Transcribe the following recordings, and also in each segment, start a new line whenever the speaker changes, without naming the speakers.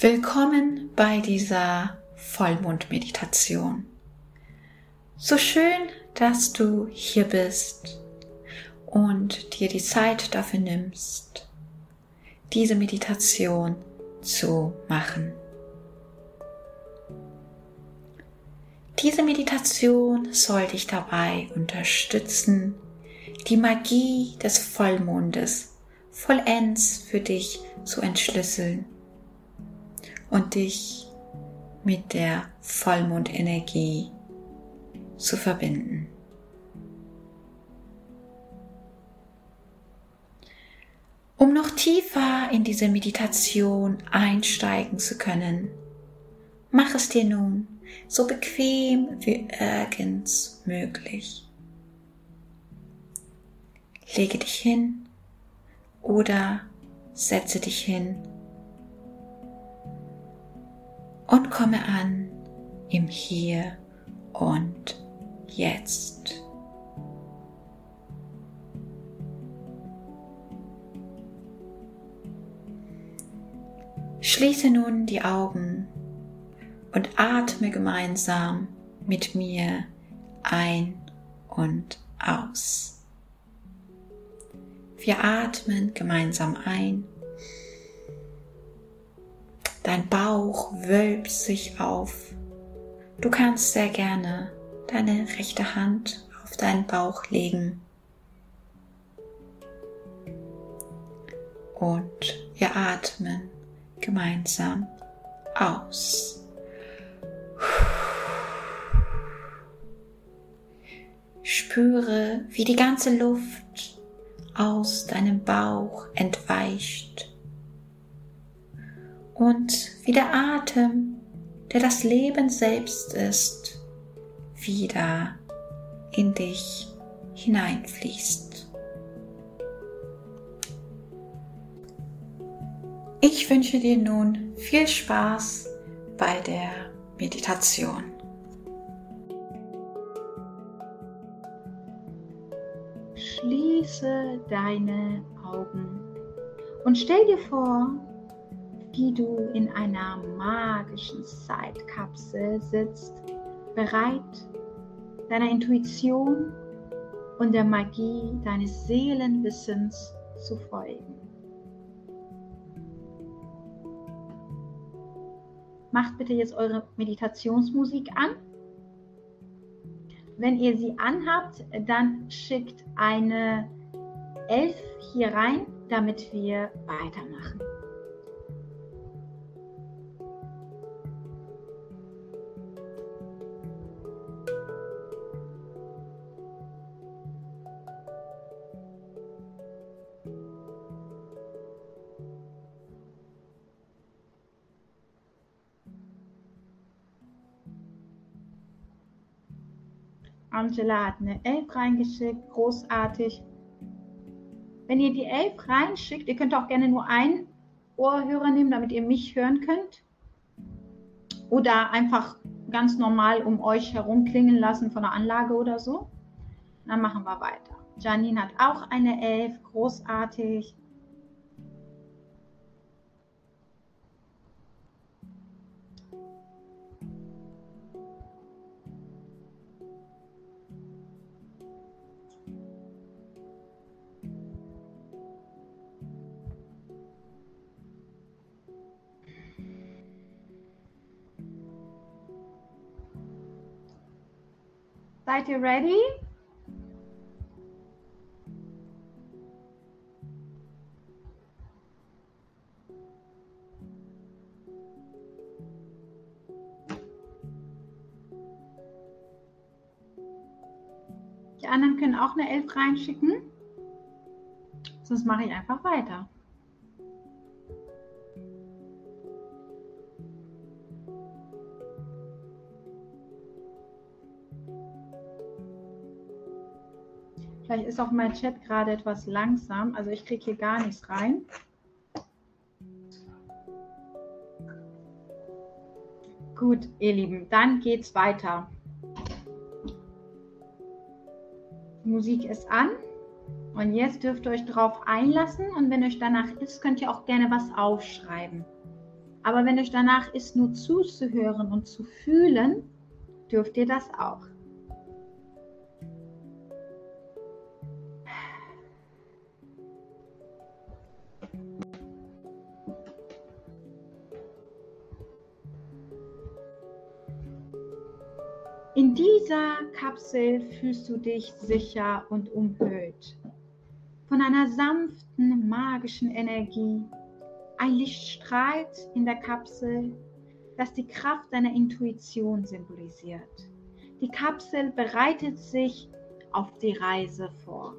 Willkommen bei dieser Vollmondmeditation. So schön, dass du hier bist und dir die Zeit dafür nimmst, diese Meditation zu machen. Diese Meditation soll dich dabei unterstützen, die Magie des Vollmondes vollends für dich zu entschlüsseln und dich mit der Vollmondenergie zu verbinden. Um noch tiefer in diese Meditation einsteigen zu können, mach es dir nun so bequem wie irgends möglich. Lege dich hin oder setze dich hin und komme an im Hier und Jetzt. Schließe nun die Augen und atme gemeinsam mit mir ein und aus. Wir atmen gemeinsam ein Dein Bauch wölbt sich auf. Du kannst sehr gerne deine rechte Hand auf deinen Bauch legen. Und wir atmen gemeinsam aus. Spüre, wie die ganze Luft aus deinem Bauch entweicht und wie der Atem, der das Leben selbst ist, wieder in dich hineinfließt. Ich wünsche dir nun viel Spaß bei der Meditation. Schließe deine Augen und stell dir vor, wie du in einer magischen Zeitkapsel sitzt, bereit deiner Intuition und der Magie deines Seelenwissens zu folgen. Macht bitte jetzt eure Meditationsmusik an. Wenn ihr sie anhabt, dann schickt eine Elf hier rein, damit wir weitermachen. Angela hat eine 11 reingeschickt, großartig. Wenn ihr die 11 reinschickt, ihr könnt auch gerne nur einen Ohrhörer nehmen, damit ihr mich hören könnt. Oder einfach ganz normal um euch herum klingen lassen von der Anlage oder so. Dann machen wir weiter. Janine hat auch eine 11, großartig. Seid ihr ready? Die anderen können auch eine 11 reinschicken. Sonst mache ich einfach weiter. Ist auch mein Chat gerade etwas langsam. Also ich kriege hier gar nichts rein. Gut, ihr Lieben, dann geht's weiter. Musik ist an. Und jetzt dürft ihr euch darauf einlassen. Und wenn euch danach ist, könnt ihr auch gerne was aufschreiben. Aber wenn es danach ist, nur zuzuhören und zu fühlen, dürft ihr das auch. Kapsel fühlst du dich sicher und umhüllt von einer sanften, magischen Energie. Ein Licht strahlt in der Kapsel, das die Kraft deiner Intuition symbolisiert. Die Kapsel bereitet sich auf die Reise vor.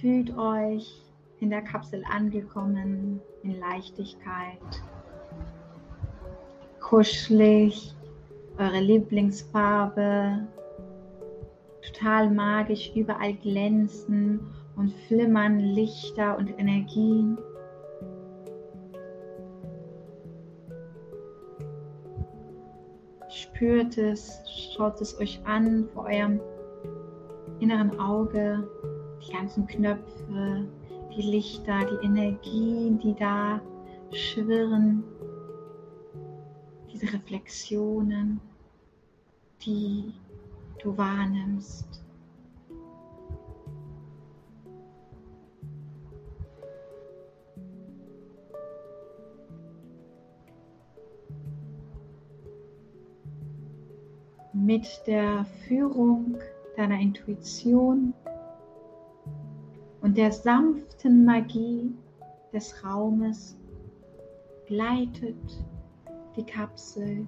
Fühlt euch in der Kapsel angekommen, in Leichtigkeit, kuschelig, eure Lieblingsfarbe, total magisch, überall glänzen und flimmern Lichter und Energien. Spürt es, schaut es euch an vor eurem inneren Auge, die ganzen Knöpfe, die Lichter, die Energien, die da schwirren, diese Reflexionen, die du wahrnimmst. Mit der Führung deiner Intuition und der sanften Magie des Raumes gleitet die Kapsel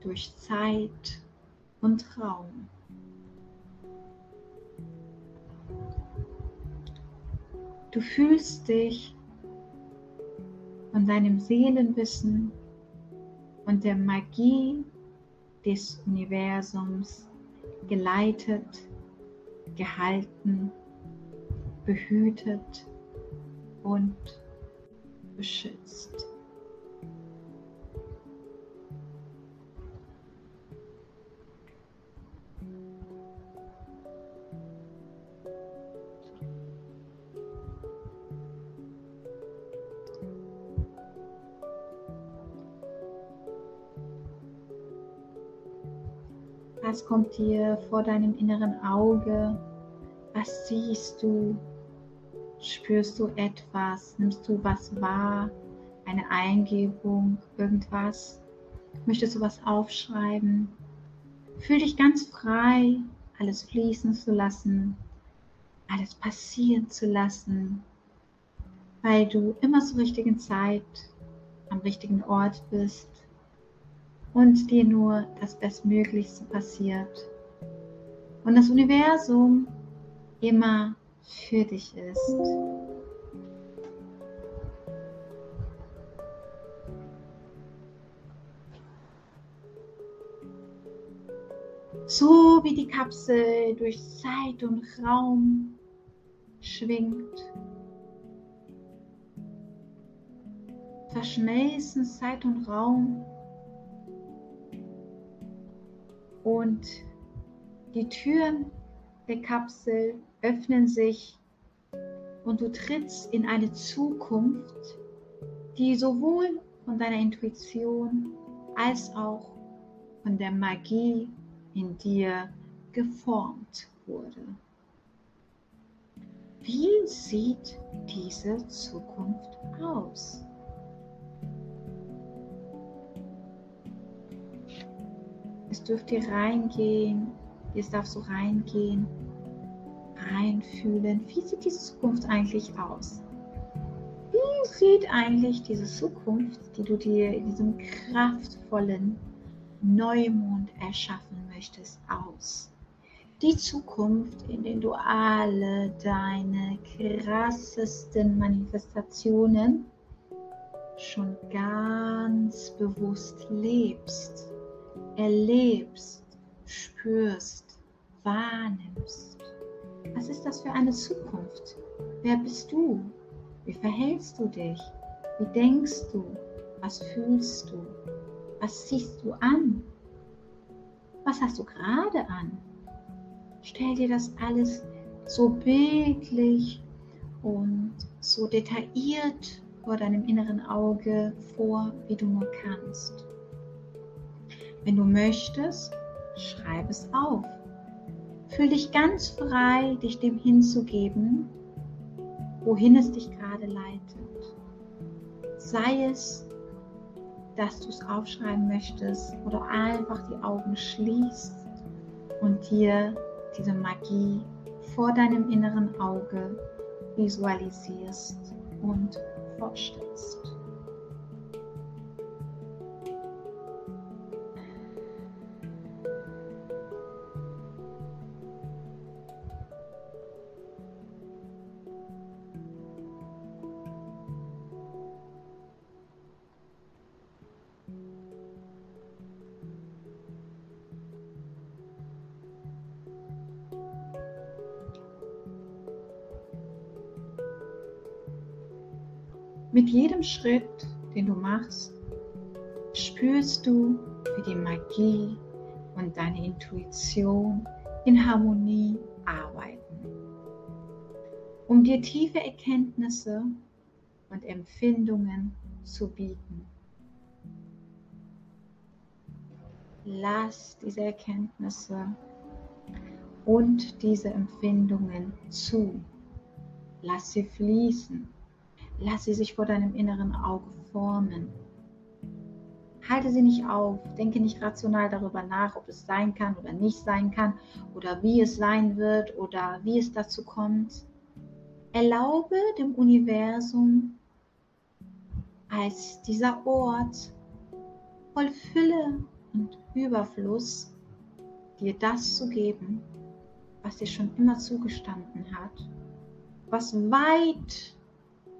durch Zeit und Raum. Du fühlst dich von deinem Seelenwissen und der Magie des Universums geleitet, gehalten behütet und beschützt. Was kommt dir vor deinem inneren Auge? Was siehst du? Spürst du etwas? Nimmst du was wahr? Eine Eingebung? Irgendwas? Möchtest du was aufschreiben? Fühl dich ganz frei, alles fließen zu lassen, alles passieren zu lassen, weil du immer zur richtigen Zeit am richtigen Ort bist und dir nur das Bestmöglichste passiert. Und das Universum immer für dich ist. So wie die Kapsel durch Zeit und Raum schwingt, verschmelzen Zeit und Raum und die Türen der Kapsel öffnen sich und du trittst in eine Zukunft, die sowohl von deiner Intuition als auch von der Magie in dir geformt wurde. Wie sieht diese Zukunft aus? Es dürfte reingehen, es darf so reingehen reinfühlen, wie sieht diese Zukunft eigentlich aus? Wie sieht eigentlich diese Zukunft, die du dir in diesem kraftvollen Neumond erschaffen möchtest, aus? Die Zukunft, in der du alle deine krassesten Manifestationen schon ganz bewusst lebst, erlebst, spürst, wahrnimmst. Was ist das für eine Zukunft? Wer bist du? Wie verhältst du dich? Wie denkst du? Was fühlst du? Was ziehst du an? Was hast du gerade an? Stell dir das alles so bildlich und so detailliert vor deinem inneren Auge vor, wie du nur kannst. Wenn du möchtest, schreib es auf. Fühl dich ganz frei, dich dem hinzugeben, wohin es dich gerade leitet. Sei es, dass du es aufschreiben möchtest oder einfach die Augen schließt und dir diese Magie vor deinem inneren Auge visualisierst und vorstellst. Mit jedem Schritt, den du machst, spürst du, wie die Magie und deine Intuition in Harmonie arbeiten, um dir tiefe Erkenntnisse und Empfindungen zu bieten. Lass diese Erkenntnisse und diese Empfindungen zu. Lass sie fließen. Lass sie sich vor deinem inneren Auge formen. Halte sie nicht auf, denke nicht rational darüber nach, ob es sein kann oder nicht sein kann oder wie es sein wird oder wie es dazu kommt. Erlaube dem Universum als dieser Ort voll Fülle und Überfluss dir das zu geben, was dir schon immer zugestanden hat, was weit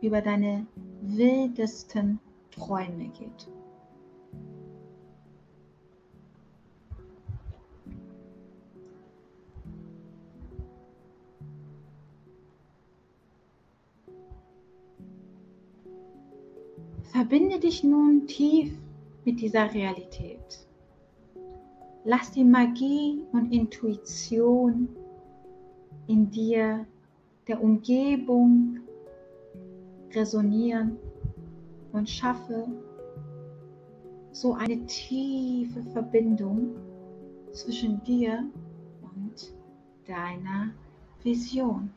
über deine wildesten Träume geht. Verbinde dich nun tief mit dieser Realität. Lass die Magie und Intuition in dir der Umgebung resonieren und schaffe so eine tiefe Verbindung zwischen dir und deiner Vision.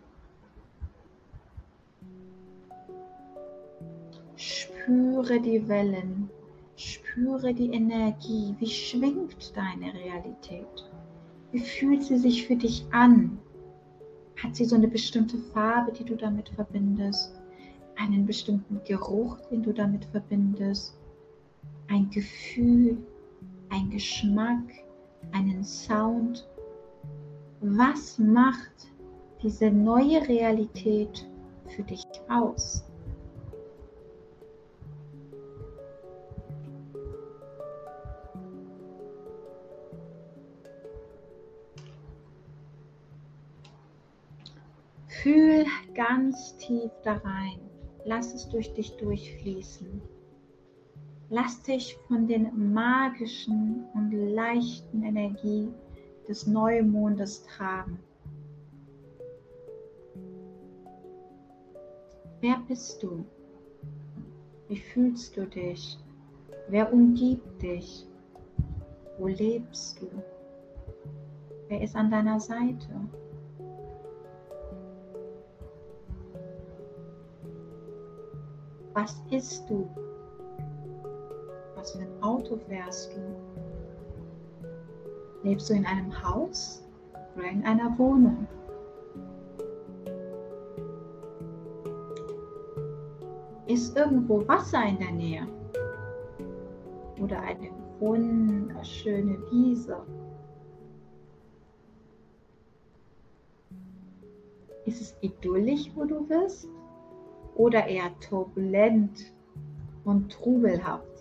Spüre die Wellen, spüre die Energie, wie schwingt deine Realität, wie fühlt sie sich für dich an, hat sie so eine bestimmte Farbe, die du damit verbindest? Einen bestimmten Geruch, den du damit verbindest, ein Gefühl, ein Geschmack, einen Sound. Was macht diese neue Realität für dich aus? Fühl ganz tief da rein lass es durch dich durchfließen. Lass dich von den magischen und leichten Energie des Neumondes tragen. Wer bist du? Wie fühlst du dich? Wer umgibt dich? Wo lebst du? Wer ist an deiner Seite? Was isst du? Was für ein Auto fährst du? Lebst du in einem Haus oder in einer Wohnung? Ist irgendwo Wasser in der Nähe? Oder eine wunderschöne Wiese? Ist es idyllisch, wo du bist? Oder eher turbulent und trubelhaft.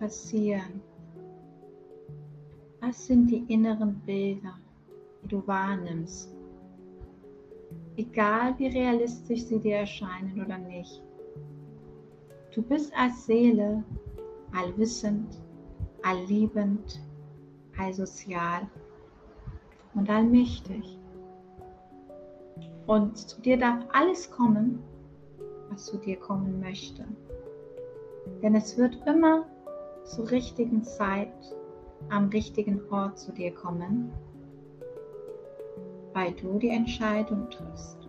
Passieren. Was sind die inneren Bilder, die du wahrnimmst? Egal wie realistisch sie dir erscheinen oder nicht. Du bist als Seele allwissend, allliebend, allsozial und allmächtig. Und zu dir darf alles kommen, was zu dir kommen möchte. Denn es wird immer zur richtigen Zeit am richtigen Ort zu dir kommen, weil du die Entscheidung triffst.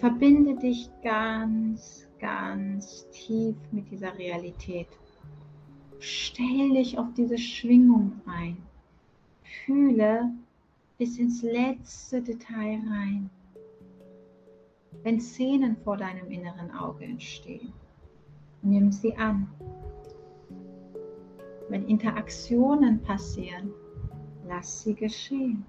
Verbinde dich ganz, ganz tief mit dieser Realität. Stell dich auf diese Schwingung ein. Fühle bis ins letzte Detail rein. Wenn Szenen vor deinem inneren Auge entstehen, nimm sie an. Wenn Interaktionen passieren, lass sie geschehen.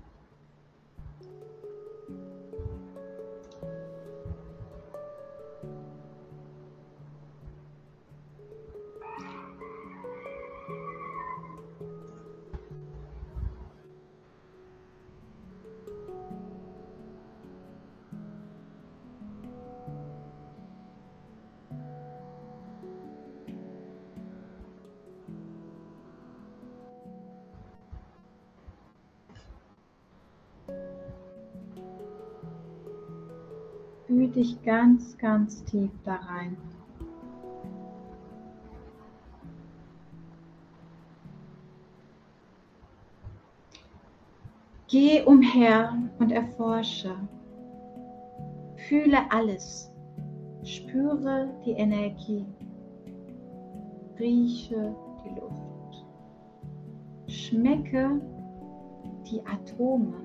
Dich ganz, ganz tief da rein. Geh umher und erforsche. Fühle alles. Spüre die Energie. Rieche die Luft. Schmecke die Atome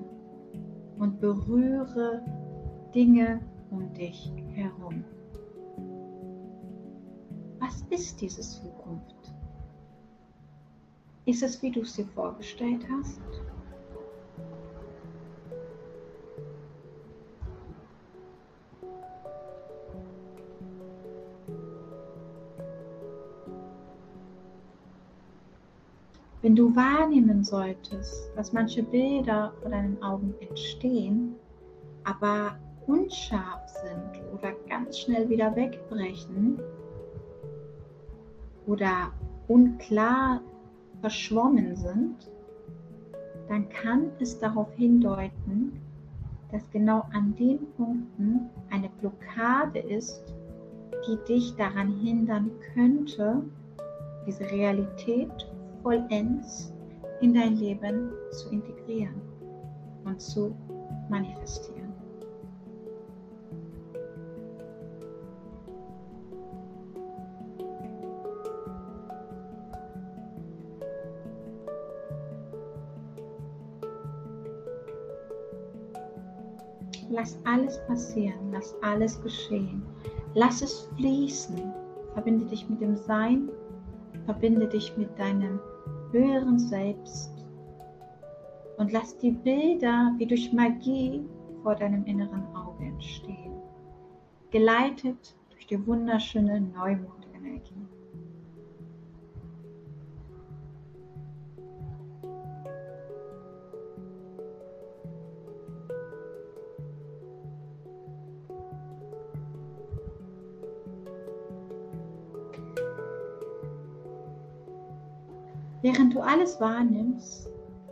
und berühre Dinge um dich herum. Was ist diese Zukunft? Ist es, wie du es dir vorgestellt hast? Wenn du wahrnehmen solltest, dass manche Bilder vor deinen Augen entstehen, aber unscharf sind oder ganz schnell wieder wegbrechen oder unklar verschwommen sind, dann kann es darauf hindeuten, dass genau an den Punkten eine Blockade ist, die dich daran hindern könnte, diese Realität vollends in dein Leben zu integrieren und zu manifestieren. Lass alles passieren, lass alles geschehen. Lass es fließen. Verbinde dich mit dem Sein, verbinde dich mit deinem höheren Selbst und lass die Bilder wie durch Magie vor deinem inneren Auge entstehen, geleitet durch die wunderschöne Neumondenergie. Während du alles wahrnimmst,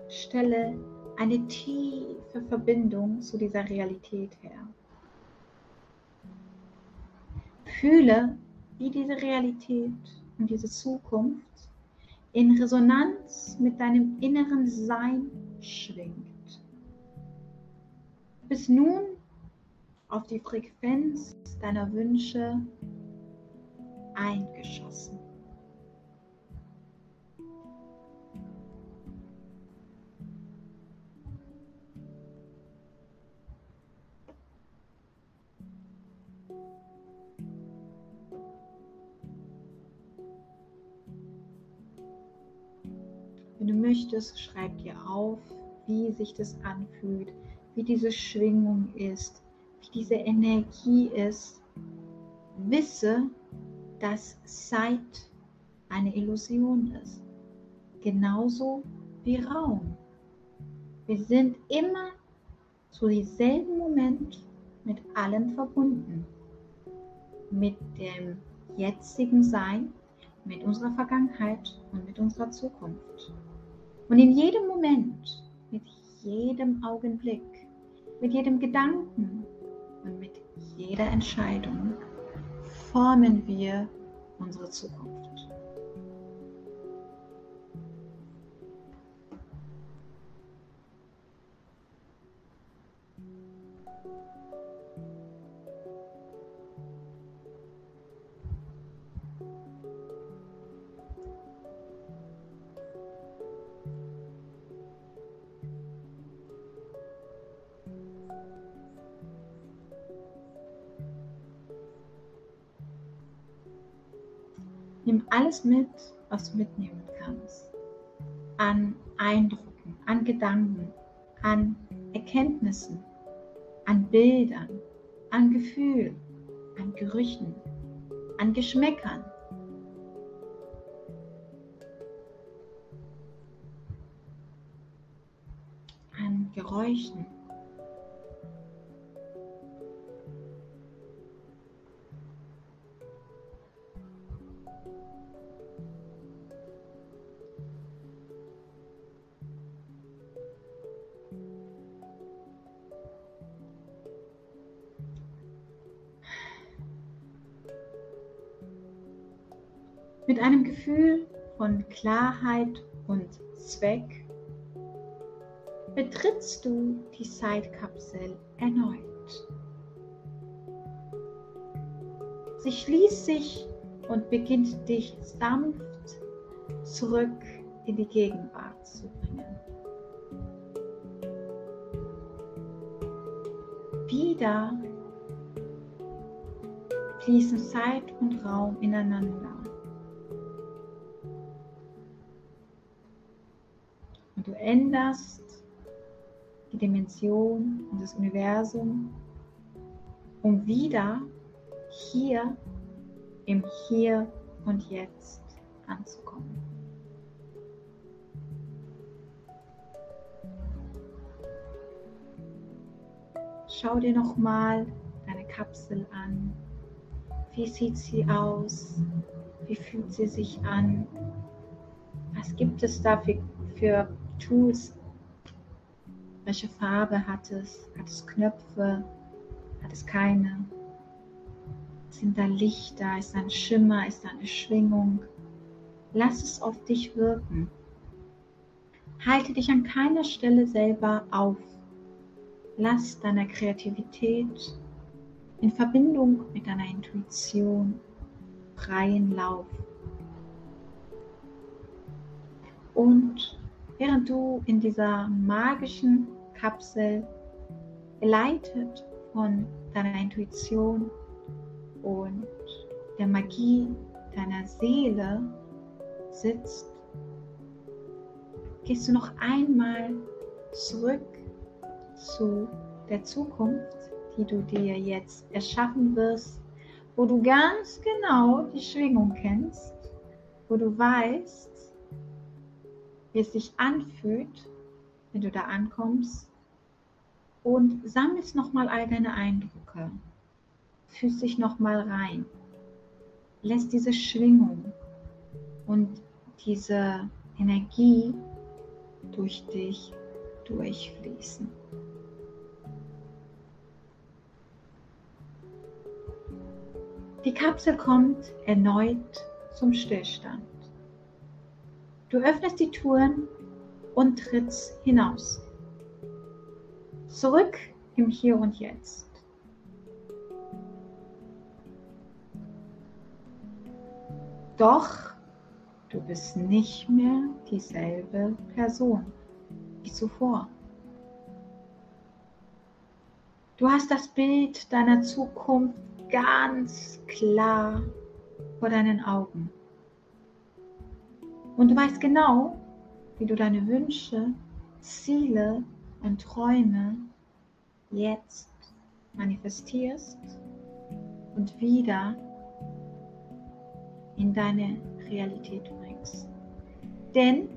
stelle eine tiefe Verbindung zu dieser Realität her. Fühle, wie diese Realität und diese Zukunft in Resonanz mit deinem inneren Sein schwingt. Bis nun auf die Frequenz deiner Wünsche eingeschossen. Wenn du möchtest, schreib dir auf, wie sich das anfühlt, wie diese Schwingung ist, wie diese Energie ist, wisse, dass Zeit eine Illusion ist. Genauso wie Raum. Wir sind immer zu dieselben Moment mit allem verbunden. Mit dem jetzigen Sein, mit unserer Vergangenheit und mit unserer Zukunft. Und in jedem Moment, mit jedem Augenblick, mit jedem Gedanken und mit jeder Entscheidung formen wir unsere Zukunft. Nimm alles mit, was du mitnehmen kannst. An Eindrücken, an Gedanken, an Erkenntnissen, an Bildern, an Gefühlen, an Gerüchen, an Geschmäckern. an Geräuschen. Mit einem Gefühl von Klarheit und Zweck betrittst du die Zeitkapsel erneut. Sie schließt sich und beginnt dich sanft zurück in die Gegenwart zu bringen. Wieder fließen Zeit und Raum ineinander. Und du änderst die Dimension und das Universum, um wieder hier im Hier und Jetzt anzukommen. Schau dir nochmal deine Kapsel an. Wie sieht sie aus? Wie fühlt sie sich an? Was gibt es da für, für Tools? Welche Farbe hat es? Hat es Knöpfe? Hat es keine? Sind da Lichter? Ist da ein Schimmer? Ist da eine Schwingung? Lass es auf dich wirken. Halte dich an keiner Stelle selber auf. Lass deiner Kreativität in Verbindung mit deiner Intuition freien Lauf. Und während du in dieser magischen Kapsel geleitet von deiner Intuition und der Magie deiner Seele sitzt, gehst du noch einmal zurück zu der Zukunft, die du dir jetzt erschaffen wirst, wo du ganz genau die Schwingung kennst, wo du weißt, wie es sich anfühlt, wenn du da ankommst und sammelst nochmal all deine Eindrücke, fühlst dich nochmal rein, lässt diese Schwingung und diese Energie durch dich durchfließen. Die Kapsel kommt erneut zum Stillstand. Du öffnest die Touren und trittst hinaus. Zurück im Hier und Jetzt. Doch du bist nicht mehr dieselbe Person wie zuvor. Du hast das Bild deiner Zukunft ganz klar vor deinen Augen. Und du weißt genau, wie du deine Wünsche, Ziele und Träume jetzt manifestierst und wieder in deine Realität bringst. Denn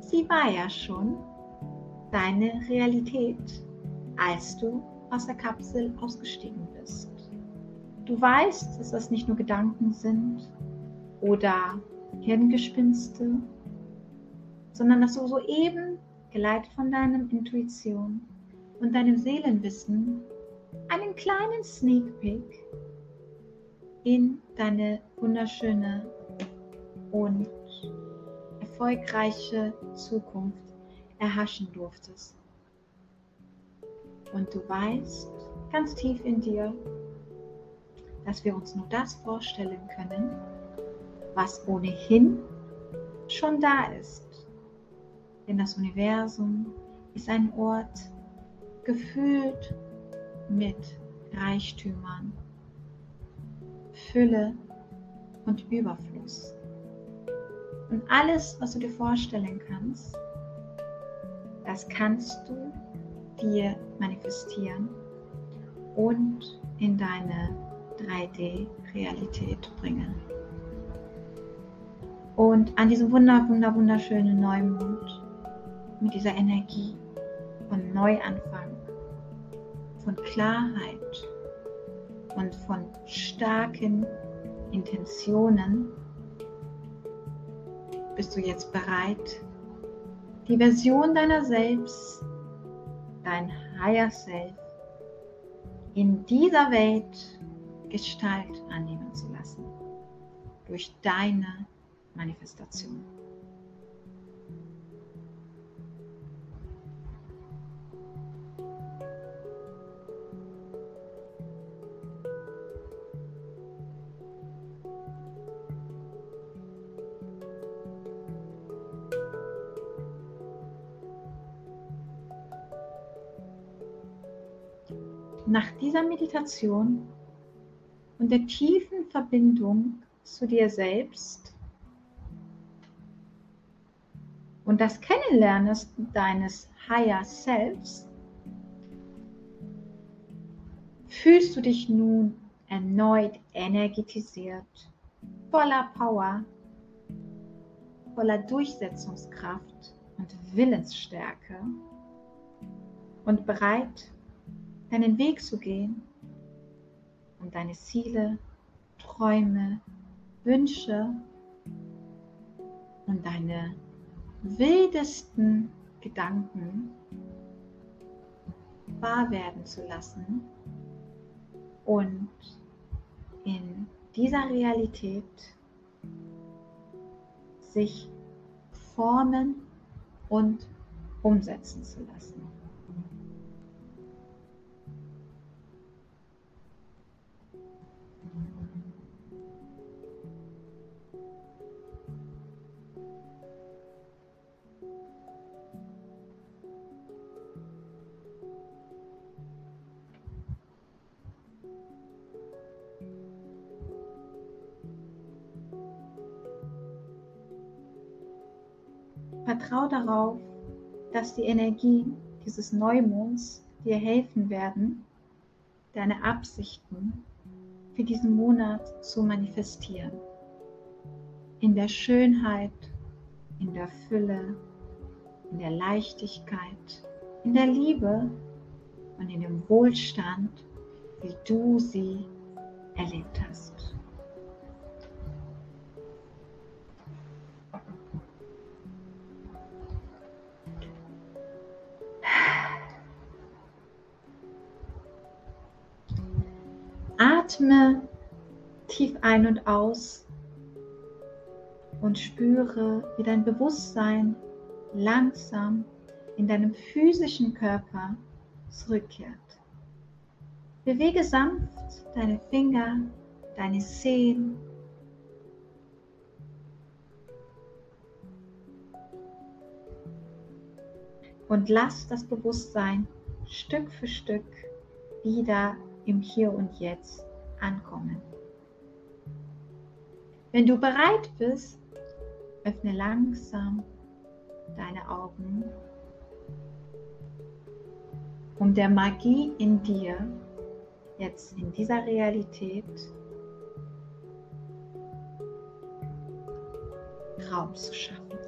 sie war ja schon deine Realität, als du aus der Kapsel ausgestiegen bist. Du weißt, dass das nicht nur Gedanken sind oder Hirngespinste, sondern dass du soeben, geleitet von deinem Intuition und deinem Seelenwissen, einen kleinen Sneak Peek in deine wunderschöne und erfolgreiche Zukunft erhaschen durftest. Und du weißt ganz tief in dir, dass wir uns nur das vorstellen können, was ohnehin schon da ist. Denn das Universum ist ein Ort gefüllt mit Reichtümern, Fülle und Überfluss. Und alles, was du dir vorstellen kannst, das kannst du dir manifestieren und in deine 3D-Realität bringen. Und an diesem wunder, wunder, wunderschönen Neumond mit dieser Energie von Neuanfang, von Klarheit und von starken Intentionen bist du jetzt bereit, die Version deiner selbst, dein Higher Self, in dieser Welt Gestalt annehmen zu lassen. Durch deine Manifestation. Nach dieser Meditation und der tiefen Verbindung zu dir selbst und das Kennenlernen deines Higher Selves, fühlst du dich nun erneut energetisiert, voller Power, voller Durchsetzungskraft und Willensstärke und bereit, deinen Weg zu gehen, um deine Ziele, Träume, Wünsche und deine wildesten Gedanken wahr werden zu lassen und in dieser Realität sich formen und umsetzen zu lassen. Vertrau darauf, dass die Energien dieses Neumonds dir helfen werden, deine Absichten für diesen Monat zu manifestieren. In der Schönheit, in der Fülle, in der Leichtigkeit, in der Liebe und in dem Wohlstand, wie du sie erlebt hast. Ein und aus und spüre, wie dein Bewusstsein langsam in deinem physischen Körper zurückkehrt. Bewege sanft deine Finger, deine Zehen. Und lass das Bewusstsein Stück für Stück wieder im Hier und Jetzt ankommen. Wenn du bereit bist, öffne langsam deine Augen um der Magie in dir jetzt in dieser Realität Raum zu schaffen.